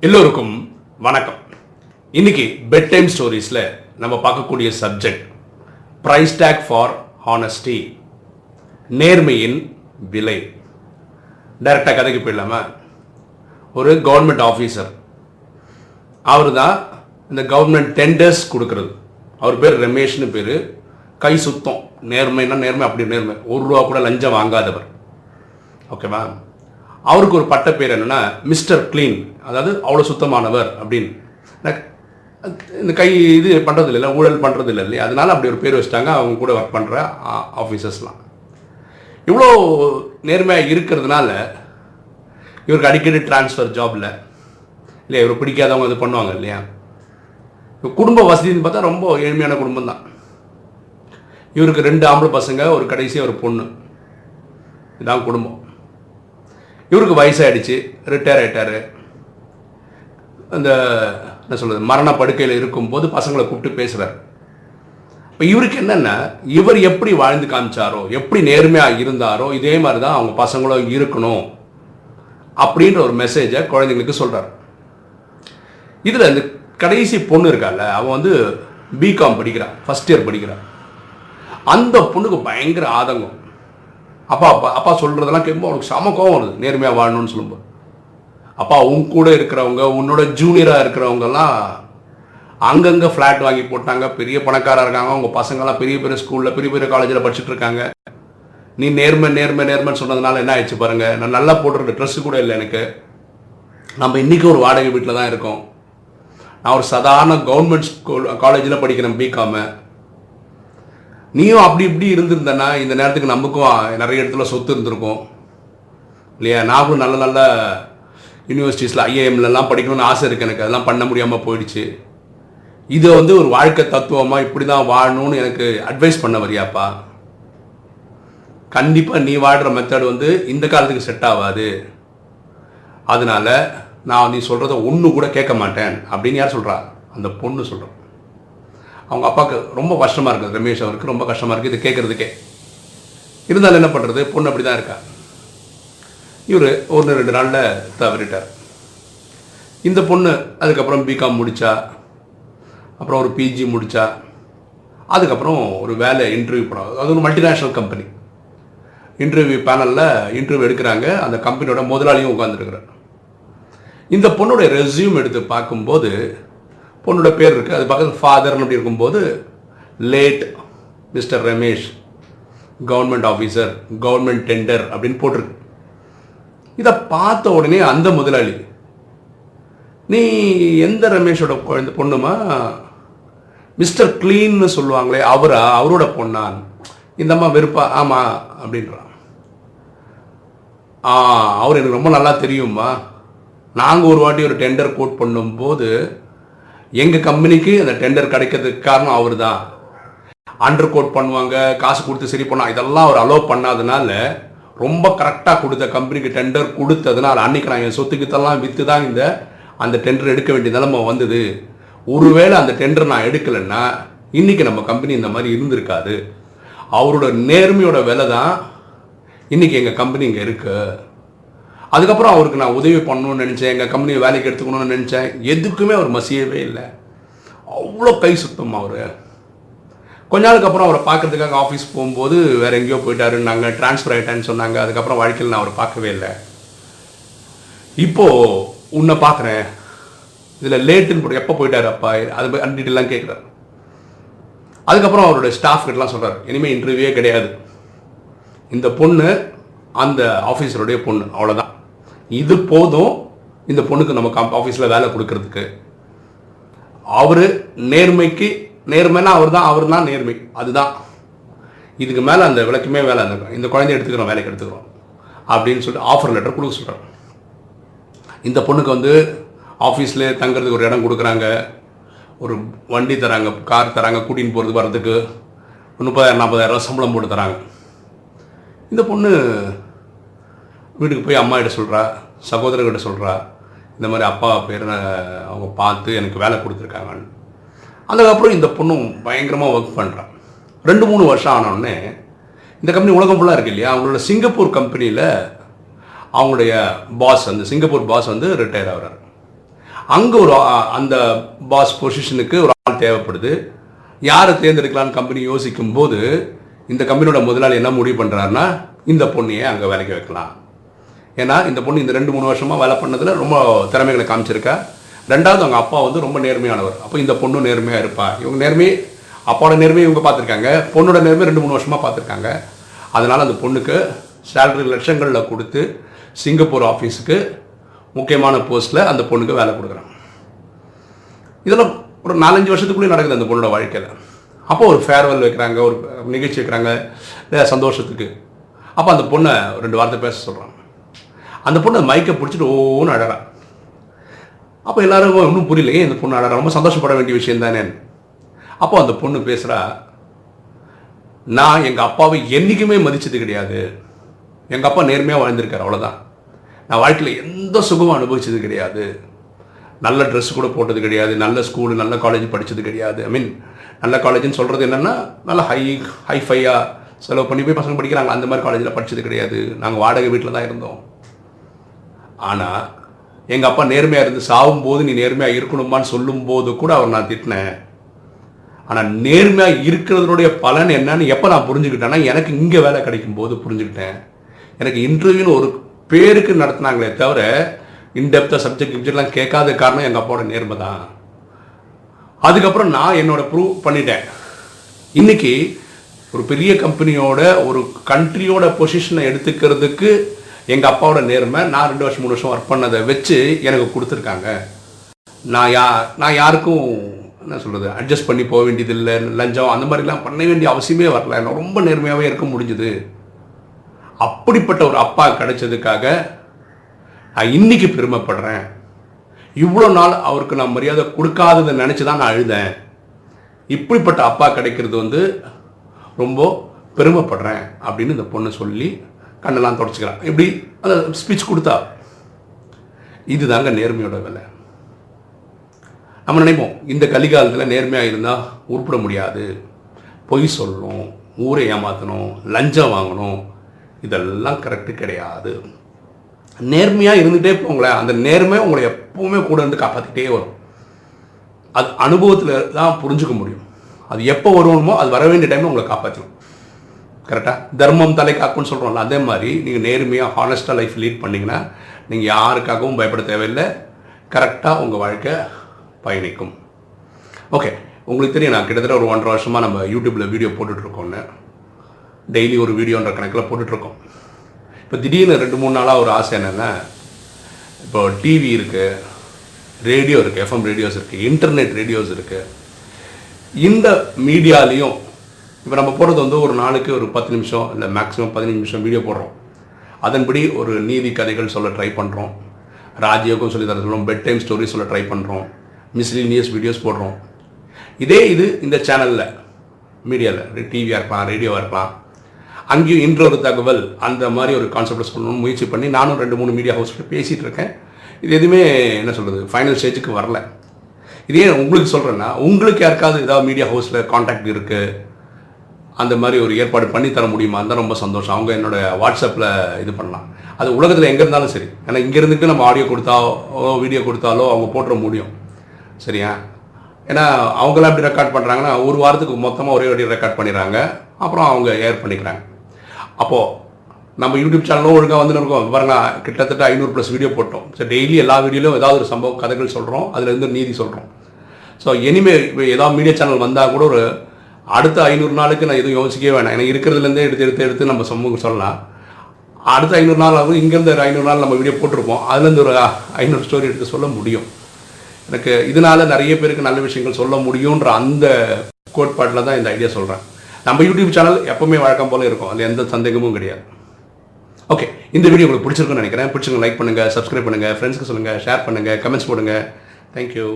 எல்லோருக்கும் வணக்கம். இன்னைக்கு பெட் டைம் ஸ்டோரிஸில் நம்ம பார்க்கக்கூடிய subject price tag for honesty நேர்மையின் விலை. டைரக்டாக கதைக்கு போயிடலாமா? ஒரு கவர்மெண்ட் ஆஃபீஸர் அவர் தான் இந்த கவர்மெண்ட் டெண்டர்ஸ் கொடுக்கறது. அவர் பேர் ரமேஷ்னு பேர். கை சுத்தம் நேர்மைன்னா நேர்மை அப்படி நேர்மை. ஒரு ரூபா கூட லஞ்சம் வாங்காதவர். ஓகேவா அவருக்கு ஒரு பட்ட பேர் என்னன்னா மிஸ்டர் க்ளீன். அதாவது அவ்வளோ சுத்தமானவர் அப்படின்னு. இந்த கை இது பண்ணுறது இல்லை ஊழல் பண்ணுறது இல்லை இல்லையா? அதனால அப்படி ஒரு பேர் வச்சுட்டாங்க. அவங்க கூட ஒர்க் பண்ணுற ஆஃபீஸர்ஸ்லாம் இவ்வளோ நேர்மையாக இருக்கிறதுனால இவருக்கு அடிக்கடி டிரான்ஸ்ஃபர் ஜாபில் இல்லையா? இவர் பிடிக்காதவங்க இது பண்ணுவாங்க இல்லையா? குடும்ப வசதின்னு பார்த்தா ரொம்ப ஏழ்மையான குடும்பம் தான். இவருக்கு ரெண்டு ஆம்பளை பசங்க ஒரு கடைசி ஒரு பொண்ணு. இதான் குடும்பம். இவருக்கு வயசாயிடுச்சு ரிட்டையர் ஆகிட்டார் அந்த என்ன சொல்கிறது மரண படுக்கையில் இருக்கும்போது பசங்களை கூப்பிட்டு பேசுறாரு. இப்போ இவருக்கு என்னென்னா இவர் எப்படி வாழ்ந்து காமிச்சாரோ எப்படி நேர்மையாக இருந்தாரோ இதே மாதிரி தான் அவங்க பசங்களும் இருக்கணும் அப்படின்ற ஒரு மெசேஜை குழந்தைங்களுக்கு சொல்கிறார் இதில் இந்த கடைசி பொண்ணு இருக்கால அவன் வந்து பிகாம் படிக்கிறான் ஃபர்ஸ்ட் இயர் படிக்கிறான். அந்த பொண்ணுக்கு பயங்கர ஆதங்கம். அப்பா அப்பா அப்பா சொல்கிறதெல்லாம் கேட்கும்போது அவனுக்கு சம கோவம் வருது. நேர்மையாக வாழணும்னு சொல்லும்போது. அப்பா உன் கூட இருக்கிறவங்க உன்னோட ஜூனியராக இருக்கிறவங்கெல்லாம் அங்கங்கே ஃப்ளாட் வாங்கி போட்டாங்க. பெரிய பணக்காரா இருக்காங்க. அவங்க பசங்கெல்லாம் பெரிய பெரிய ஸ்கூலில் பெரிய பெரிய காலேஜில் படிச்சுட்டு இருக்காங்க. நீ நேர்மை நேர்மை நேர்மைன்னு சொன்னதுனால என்ன ஆயிடுச்சு பாருங்க. நான் நல்லா போட்டிருக்க ட்ரெஸ்ஸு கூட இல்லை எனக்கு. நம்ம இன்றைக்கி ஒரு வாடகை வீட்டில் தான் இருக்கோம். நான் ஒரு சாதாரண கவர்மெண்ட் ஸ்கூல் காலேஜில் படிக்கிறேன் பிகாமை நீயும் அப்படி இப்படி இருந்திருந்தனா இந்த நேரத்துக்கு நமக்கும் நிறைய இடத்துல சொத்து இருந்திருக்கும். இல்லையா? நாங்களும் நல்ல நல்ல யூனிவர்சிட்டிஸில் ஐஏஎம்லலாம் படிக்கணும்னு ஆசை இருக்குது எனக்கு. அதெல்லாம் பண்ண முடியாமல் போயிடுச்சு. இதை வந்து ஒரு வாழ்க்கை தத்துவமாக இப்படி தான் வாழணும்னு எனக்கு அட்வைஸ் பண்ண வரியாப்பா? கண்டிப்பாக நீ வாழ்கிற மெத்தட் வந்து இந்த காலத்துக்கு செட் ஆகாது. அதனால நான் நீ சொல்கிறத ஒன்று கூட கேட்க மாட்டேன் அப்படின்னு யார் சொல்கிறா அந்த பொண்ணு சொல்கிறேன் அவங்க அப்பாவுக்கு ரொம்ப கஷ்டமாக இருக்குது ரமேஷ் அவருக்கு ரொம்ப கஷ்டமாக இருக்குது இது கேட்குறதுக்கே. இருந்தாலும் என்ன பண்ணுறது பொண்ணு அப்படி தான் இருக்கா? இவர் ஒன்று ரெண்டு நாளில் தவறிட்டார் இந்த பொண்ணு அதுக்கப்புறம் பிகாம் முடித்தா அப்புறம் ஒரு பிஜி முடித்தா அதுக்கப்புறம் ஒரு வேலை இன்டர்வியூ போனோம் அது ஒரு மல்டிநேஷ்னல் கம்பெனி இன்டர்வியூ பேனலில் இன்டர்வியூ எடுக்கிறாங்க அந்த கம்பெனியோட முதலாளியும் உட்காந்துருக்கிறார் இந்த பொண்ணுடைய ரெஸ்யூம் எடுத்து பார்க்கும்போது பொண்ணோட பேர் இருக்குது அது பக்கத்தில் ஃபாதர்னு அப்படி இருக்கும்போது late mister Ramesh government officer government tender அப்படின்னு போட்டிருக்கு. இதை பார்த்த உடனே அந்த முதலாளி நீ எந்த ரமேஷோட குழந்த பொண்ணுமா? மிஸ்டர் கிளீன்னு சொல்லுவாங்களே அவரா? அவரோட பொண்ணான் இந்தம்மா வெறுப்பா? ஆமாம் அப்படின்றான். ஆ அவர் எனக்கு ரொம்ப நல்லா தெரியுமா நாங்கள் ஒரு வாட்டி ஒரு டெண்டர் கோட் பண்ணும்போது எங்கள் கம்பெனிக்கு அந்த டெண்டர் கிடைக்கிறதுக்கு காரணம் அவர் தான் அண்டர் கோட் பண்ணுவாங்க காசு கொடுத்து சரி பண்ணா இதெல்லாம் அவர் அலோவ் பண்ணாதனால ரொம்ப கரெக்டாக கொடுத்த கம்பெனிக்கு டெண்டர் கொடுத்ததுனால அன்னைக்கு நான் என் சொத்து விற்று தான் இந்த அந்த டெண்டர் எடுக்க வேண்டிய நிலைமை வந்தது. ஒருவேளை அந்த டெண்டர் நான் எடுக்கலைன்னா இன்னைக்கு நம்ம கம்பெனி இந்த மாதிரி இருந்திருக்காது. அவரோட நேர்மையோட விலை தான் இன்னைக்கு எங்கள் கம்பெனி இங்கே இருக்குது அதுக்கப்புறம் அவருக்கு நான் உதவி பண்ணணும்னு நினச்சேன் எங்கள் கம்பெனியை வேலைக்கு எடுத்துக்கணும்னு நினச்சேன். எதுக்குமே அவர் மசியவே இல்லை. அவ்வளோ கை சுத்தம் அவர். கொஞ்ச நாளுக்கு அப்புறம் அவரை பார்க்கறதுக்காக ஆஃபீஸ் போகும்போது வேற எங்கேயோ போயிட்டாருன்னாங்க நாங்கள் ட்ரான்ஸ்ஃபர் ஆகிட்டேன்னு சொன்னாங்க. அதுக்கப்புறம் வாழ்க்கையில் நான் அவரை பார்க்கவே இல்லை. இப்போது உன்னை பார்க்குறேன். இதில் லேட்டுன்னு போட்டு எப்போ போயிட்டார் அப்பா? அது அந்த கேட்குறாரு அதுக்கப்புறம் அவரோட ஸ்டாஃப் கிட்டலாம் சொல்கிறார் இனிமேல் இன்டர்வியூவே கிடையாது. இந்த பொண்ணு அந்த ஆஃபீஸருடைய பொண்ணு. அவ்வளோதான் இது போதும் இந்த பொண்ணுக்கு நம்ம கம் ஆஃபீஸில் வேலை கொடுக்கறதுக்கு. அவர் நேர்மைக்கு நேர்மைனா அவர் தான் அவர் தான் நேர்மை. அதுதான். இதுக்கு மேலே அந்த விளக்குமே வேலை அந்த இந்த குழந்தைய எடுத்துக்கிறோம் வேலைக்கு எடுத்துக்கிறோம். அப்படின்னு சொல்லிட்டு ஆஃபர் லெட்டர் கொடுக்க சொல்கிறோம் இந்த பொண்ணுக்கு வந்து ஆஃபீஸில் தங்குறதுக்கு ஒரு இடம் கொடுக்குறாங்க. ஒரு வண்டி தராங்க கார் தராங்க கூட்டின்னு போகிறதுக்கு வர்றதுக்கு முப்பதாயிரம் நாற்பதாயிரம் சம்பளம் போட்டு தராங்க. இந்த பொண்ணு வீட்டுக்கு போய் அம்மா கிட்ட சொல்கிறா சகோதரர்கிட்ட சொல்கிறா இந்த மாதிரி அப்பா பேர் அவங்க பார்த்து எனக்கு வேலை கொடுத்துருக்காங்கன்னு. அதுக்கப்புறம் இந்த பொண்ணும் பயங்கரமாக ஒர்க் பண்ணுறான் ரெண்டு மூணு வருஷம் ஆனோடனே இந்த கம்பெனி உலகம் ஃபுல்லாக இருக்கு இல்லையா? அவங்களோட சிங்கப்பூர் கம்பெனியில் அவங்களுடைய பாஸ் வந்து சிங்கப்பூர் பாஸ் வந்து ரிட்டையர் ஆகிறார். அங்கே ஒரு அந்த பாஸ் பொசிஷனுக்கு ஒரு ஆள் தேவைப்படுது. யாரை தேர்ந்தெடுக்கலாம்னு கம்பெனி யோசிக்கும் போது இந்த கம்பெனியோட முதலாளி என்ன முடிவு பண்ணுறாருன்னா இந்த பொண்ணையே அங்கே வேலைக்கு வைக்கலாம். ஏன்னா இந்த பொண்ணு இந்த ரெண்டு மூணு வருஷமாக வேலை பண்ணதில் ரொம்ப திறமைகளை காமிச்சிருக்கா. ரெண்டாவது அவங்க அப்பா வந்து ரொம்ப நேர்மையானவர். அப்போ இந்த பொண்ணும் நேர்மையாக இருப்பா. இவங்க நேர்மையை அப்பாவோட நேர்மையை இவங்க பார்த்துருக்காங்க. பொண்ணோட நேர்மை ரெண்டு மூணு வருஷமாக பார்த்துருக்காங்க. அதனால் அந்த பொண்ணுக்கு சேலரி லட்சங்களில் கொடுத்து சிங்கப்பூர் ஆஃபீஸுக்கு முக்கியமான போஸ்ட்டில் அந்த பொண்ணுக்கு வேலை கொடுக்குறாங்க. இதெல்லாம் ஒரு நாலஞ்சு வருஷத்துக்குள்ளேயே நடக்குது அந்த பொண்ணோட வாழ்க்கையில். அப்போ ஒரு ஃபேர்வெல் வைக்கிறாங்க ஒரு நிகழ்ச்சி வைக்கிறாங்க சந்தோஷத்துக்கு. அப்போ அந்த பொண்ணை ரெண்டு வார்த்தை பேச சொல்கிறாங்க அந்த பொண்ணு மைக்கை பிடிச்சிட்டு ஓன்னு அழறா. அப்போ எல்லாரும் ஒன்றும் புரியலையே இந்த பொண்ணு அழறா. ரொம்ப சந்தோஷப்பட வேண்டிய விஷயம் தானே? அப்போ அந்த பொண்ணு பேசுகிறா நான் எங்கள் அப்பாவை என்றைக்குமே மதித்தது கிடையாது. எங்கள் அப்பா நேர்மையாக வாழ்ந்திருக்கார் அவ்வளோதான் நான் வாழ்க்கையில் எந்த சுகமும் அனுபவித்தது கிடையாது. நல்ல ட்ரெஸ் கூட போட்டது கிடையாது. நல்ல ஸ்கூலு நல்ல காலேஜ் படித்தது கிடையாது. ஐ மீன் நல்ல காலேஜ்னு சொல்கிறது என்னென்னா நல்ல ஹை ஹைஃபையாக செலவு பண்ணி போய் பசங்க படிக்கிறாங்க. அந்த மாதிரி காலேஜில் படித்தது கிடையாது. நாங்கள் வாடகை வீட்டில் தான் இருந்தோம். ஆனால் எங்கள் அப்பா நேர்மையாக இருந்து சாகும்போது நீ நேர்மையாக இருக்கணுமான்னு சொல்லும்போது கூட அவர் நான் திட்டினேன். ஆனால் நேர்மையாக இருக்கிறதுனுடைய பலன் என்னன்னு எப்போ நான் புரிஞ்சுக்கிட்டேன்னா எனக்கு இங்கே வேலை கிடைக்கும் போது புரிஞ்சுக்கிட்டேன். எனக்கு இன்டர்வியூன்னு ஒரு பேருக்கு நடத்தினாங்களே தவிர இன்டெப்த்தாக சப்ஜெக்ட் கிப்ஜெக்ட்லாம் கேட்காத காரணம் எங்கள் அப்பாவோட நேர்மை தான். அதுக்கப்புறம் நான் என்னோட ப்ரூவ் பண்ணிட்டேன். இன்னைக்கு ஒரு பெரிய கம்பெனியோட ஒரு கண்ட்ரியோட பொசிஷனை எடுத்துக்கிறதுக்கு எங்கள் அப்பாவோட நேர்மை நான் ரெண்டு வருஷம் மூணு வருஷம் ஒர்க் பண்ணதை வச்சு எனக்கு கொடுத்துருக்காங்க. நான் யா நான் யாருக்கும் என்ன சொல்கிறது அட்ஜஸ்ட் பண்ணி போக வேண்டியதில்லை லஞ்சம் அந்த மாதிரிலாம் பண்ண வேண்டிய அவசியமே வரல. நான் ரொம்ப நேர்மையாகவே இருக்க முடிஞ்சுது. அப்படிப்பட்ட ஒரு அப்பா கிடைச்சதுக்காக நான் இன்னைக்கு பெருமைப்படுறேன். இவ்வளோ நாள் அவருக்கு நான் மரியாதை கொடுக்காததை நினச்சி தான் நான் அழுதேன். இப்படிப்பட்ட அப்பா கிடைக்கிறது வந்து ரொம்ப பெருமைப்படுறேன் அப்படின்னு இந்த பொண்ணு சொல்லி கண்ணெல்லாம் தொடச்சிக்கலாம். இப்படி அந்த ஸ்பீச் கொடுத்தா. இதுதாங்க நேர்மையோட வேலை. நம்ம நினைப்போம் இந்த கலிகாலத்தில் நேர்மையாக இருந்தால் உருப்பிட முடியாது. பொய் சொல்லணும் ஊரை ஏமாற்றணும் லஞ்சம் வாங்கணும். இதெல்லாம் கரெக்டு கிடையாது. நேர்மையாக இருந்துகிட்டே போங்களேன். அந்த நேர்மை உங்களை எப்பவுமே கூட இருந்து காப்பாற்றிக்கிட்டே வரும். அது அனுபவத்தில் தான் புரிஞ்சுக்க முடியும். அது எப்போ வருவோமோ அது வர வேண்டிய டைமில் உங்களை காப்பாற்றணும் கரெக்டாக தர்மம் தலை காக்கும்னு சொல்கிறோம்ல அதே மாதிரி நீங்கள் நேர்மையாக ஹானஸ்ட்டாக லைஃப் லீட் பண்ணிங்கன்னா நீங்கள் யாருக்காகவும் பயப்பட தேவையில்லை. கரெக்டாக உங்கள் வாழ்க்கை பயணிக்கும். ஓகே உங்களுக்கு தெரியும் நான் கிட்டத்தட்ட ஒரு ஒன்றரை வருஷமாக நம்ம யூடியூப்பில் வீடியோ போட்டுட்ருக்கோன்னு டெய்லி ஒரு வீடியோன்ற கணக்கில் போட்டுட்ருக்கோம். இப்போ திடீர்னு ரெண்டு மூணு நாளாக ஒரு ஆசை என்னென்னா இப்போ டிவி இருக்குது ரேடியோ இருக்குது எஃப்எம் ரேடியோஸ் இருக்குது இன்டர்நெட் ரேடியோஸ் இருக்குது இந்த மீடியாலையும் இப்போ நம்ம போடுறது வந்து ஒரு நாளுக்கு ஒரு பத்து நிமிஷம் இல்லை மேக்ஸிமம் பதினஞ்சு நிமிஷம் வீடியோ போடுறோம். அதன்படி ஒரு நீதி கதைகள் சொல்ல ட்ரை பண்ணுறோம் ராஜயோகம் சொல்லி தர சொல்கிறோம் பெட் டைம் ஸ்டோரி சொல்ல ட்ரை பண்ணுறோம் மிஸ்லினியஸ் வீடியோஸ் போடுறோம். இதே இது இந்த சேனலில் மீடியாவில் டிவியாக இருக்கலாம் ரேடியோவாக இருக்கலாம் அங்கேயும் இன்றொரு தகவல் அந்த மாதிரி ஒரு கான்செப்டை சொல்லணும்னு முயற்சி பண்ணி நானும் ரெண்டு மூணு மீடியா ஹவுஸில் பேசிகிட்டு இருக்கேன். இது எதுவுமே என்ன சொல்கிறது ஃபைனல் ஸ்டேஜுக்கு வரல. இதே உங்களுக்கு சொல்கிறேன்னா உங்களுக்கு யாருக்காவது ஏதாவது மீடியா ஹவுஸில் காண்டாக்ட் இருக்குது அந்த மாதிரி ஒரு ஏற்பாடு பண்ணி தர முடியுமா? இருந்தால் ரொம்ப சந்தோஷம். அவங்க என்னோட வாட்ஸ்அப்பில் இது பண்ணலாம். அது உலகத்தில் எங்கே இருந்தாலும் சரி. ஏன்னா இங்கே இருந்துட்டு நம்ம ஆடியோ கொடுத்தாலோ வீடியோ கொடுத்தாலோ அவங்க போட்டுற முடியும். சரியா? ஏன்னா அவங்களாம் எப்படி ரெக்கார்ட் பண்ணுறாங்கன்னா ஒரு வாரத்துக்கு மொத்தமாக ஒரே வாட்டி ரெக்கார்ட் பண்ணிடுறாங்க. அப்புறம் அவங்க ஏர் பண்ணிக்கிறாங்க. அப்போது நம்ம யூடியூப் சேனலும் ஒழுங்காக வந்து இருக்கோம். பாருங்க கிட்டத்தட்ட ஐநூறு ப்ளஸ் வீடியோ போட்டோம். ஸோ டெய்லி எல்லா வீடியோலையும் ஏதாவது ஒரு சம்பவம் கதைகள் சொல்கிறோம் அதுலேருந்து நீதி சொல்கிறோம் ஸோ இனிமேல் இப்போ ஏதாவது மீடியா சேனல் வந்தால் கூட ஒரு அடுத்த ஐநூறு நாளுக்கு நான் எதுவும் யோசிக்கவே வேணாம். எனக்கு இருக்கிறதுலேருந்தே எடுத்து எடுத்து எடுத்து நம்ம சமூகம் சொல்லலாம். அடுத்த ஐநூறு நாள் ஆகும் இங்கேருந்து ஒரு ஐநூறு நாள் நம்ம வீடியோ போட்டிருப்போம். அதுலேருந்து ஒரு ஐநூறு ஸ்டோரி எடுத்து சொல்ல முடியும். எனக்கு இதனால நிறைய பேருக்கு நல்ல விஷயங்கள் சொல்ல முடியுன்ற அந்த கோட்பாட்டில் தான் இந்த ஐடியா சொல்கிறேன் நம்ம யூடியூப் சேனல் எப்பவுமே வழக்கம் போல இருக்கும். அதில் எந்த சந்தேகமும் கிடையாது. ஓகே இந்த வீடியோ உங்களுக்கு பிடிச்சிருக்குன்னு நினைக்கிறேன். பிடிச்சிருங்க லைக் பண்ணுங்கள் சப்ஸ்கிரைப் பண்ணுங்கள் ஃப்ரெண்ட்ஸ்க்கு சொல்லுங்கள் ஷேர் பண்ணுங்கள் கமெண்ட்ஸ் போடுங்கள் தேங்க்யூ